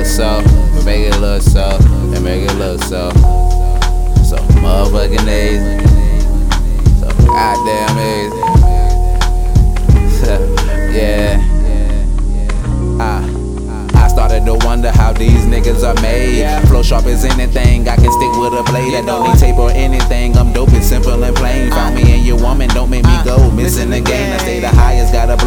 look so, make it look so, and make it look so. So motherfucking easy. So goddamn easy. yeah. Ah. I started to wonder how these niggas are made. Flow sharp as anything, I can stick with a blade. I don't need tape or anything. I'm dope and simple and plain. Found me and your woman, don't make me go missing the game. I stay the highest,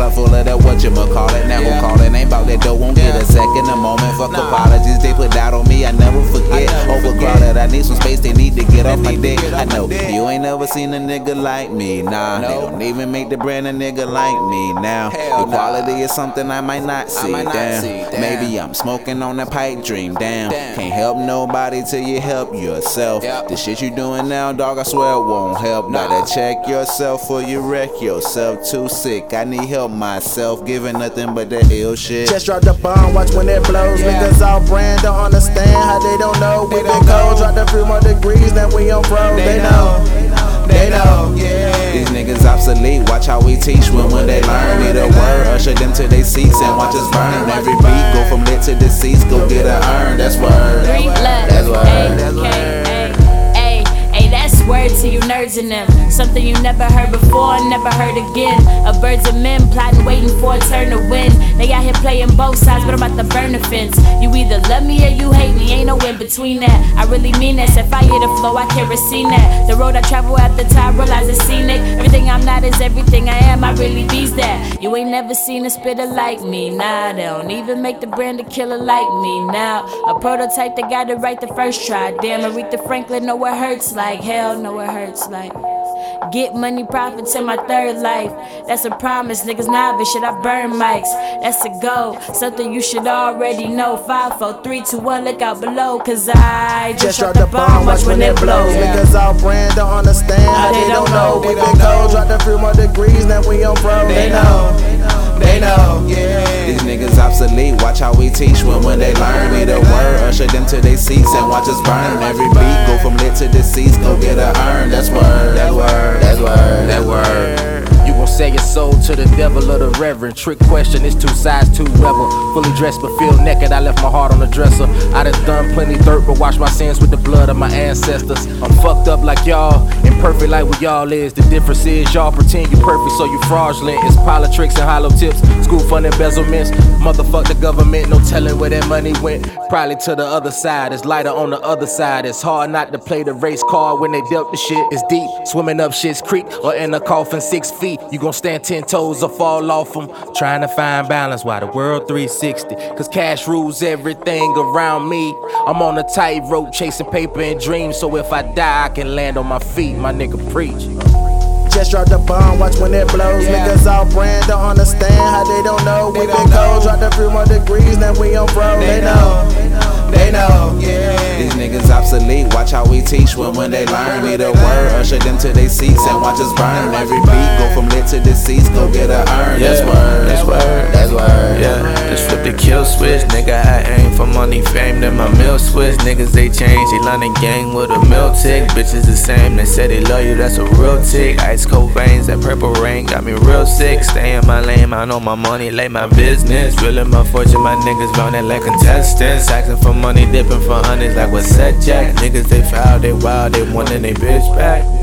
a full of that what you call it. Now who call it? Ain't about that dough, won't get a second, a moment. Fuck apologies, they put that on me, I never forget. Overcrowded, I need some space, they need to get off my dick. I know you ain't never seen a nigga like me, nah. They don't even make the brand a nigga like me now. The quality is something I might not see, damn. Maybe I'm smoking on a pipe dream, damn. Can't help nobody till you help yourself. The shit you doing now, dog, I swear it won't help. Nah. Better check yourself or you wreck yourself. Too sick, I need help myself. Giving nothing but that ill shit. Just drop the bomb, watch when it blows. Niggas all brand don't understand how they don't know. We been cold, drop the few more degrees, then we on pro. They know, they watch how we teach when when they learn. Need a word, usher them to their seats and watch us burn. Every beat go from lit to deceased, go get a urn. That's word. Nerds in them. Something you never heard before, never heard again. A birds of men plotting, waiting for a turn to win. They out here playing both sides, but I'm about to burn the fence. You either love me or you hate me, ain't no in between that. I really mean that. Set fire to flow, I kerosene that. The road I travel at the time, realize it's scenic. Everything I'm not is everything I am. I really bees that. You ain't never seen a spitter like me. Nah, they don't even make the brand a killer like me. Now a prototype that got it right the first try. Damn, Aretha Franklin know it hurts like hell. Know it hurts like. Get money, profits in my third life. That's a promise, niggas novice. Shit, I burn mics. That's a goal, Something you should already know. Five, four, three, two, one. Look out below, cause I just, Just drop the bomb, watch when it blows. Niggas all brand don't understand how they don't know. We been cold, drop a few more degrees, then we on pro. They know, they know, yeah. These niggas obsolete, watch how we teach when when they learn. Need a word, usher them to their seats and watch us burn. Every beat go from lit to deceased, go get a urn. That's reverend. Trick question, it's two sides, two rebel. Fully dressed but feel naked, I left my heart on the dresser. I done done plenty dirt, but wash my sins with the blood of my ancestors. I'm fucked up like y'all, imperfect like what y'all is. The difference is y'all pretend you perfect, so you fraudulent. It's politics and hollow tips, school fund embezzlements. Motherfuck the government, no telling where that money went. Probably to the other side, it's lighter on the other side. It's hard not to play the race card when they dealt the shit. It's deep, swimming up shit's creek or in a coffin six feet. You gon' stand ten toes or fall off them. Trying to find balance while the world 360. Cause cash rules everything around me. I'm on a tightrope chasing paper and dreams. So if I die, I can land on my feet. My nigga preach. Just drop the bomb, watch when it blows. Niggas all brand don't understand how they don't know. We been cold, drop the few more degrees, then we on bro. They know, they know, yeah. These niggas obsolete, watch how we teach when when they learn. Need a word, usher them to their seats and watch us burn. Every beat go from lit to deceased, go get a urn. That's word. That's word. That's word. Yeah, the kill switch. Nigga, I aim for money, fame, then my meal switch. Niggas, they change, they learn the gang with a meal tick. Bitches the same, they say they love you, that's a real tick. Ice cold veins, that purple rain got me real sick. Stay in my lane, I know my money, like my business. Drilling my fortune, my niggas rounding like contestants. Asking for money, dipping for hundreds like what's that jack. Niggas, they foul, they wild, they wantin' they bitch back.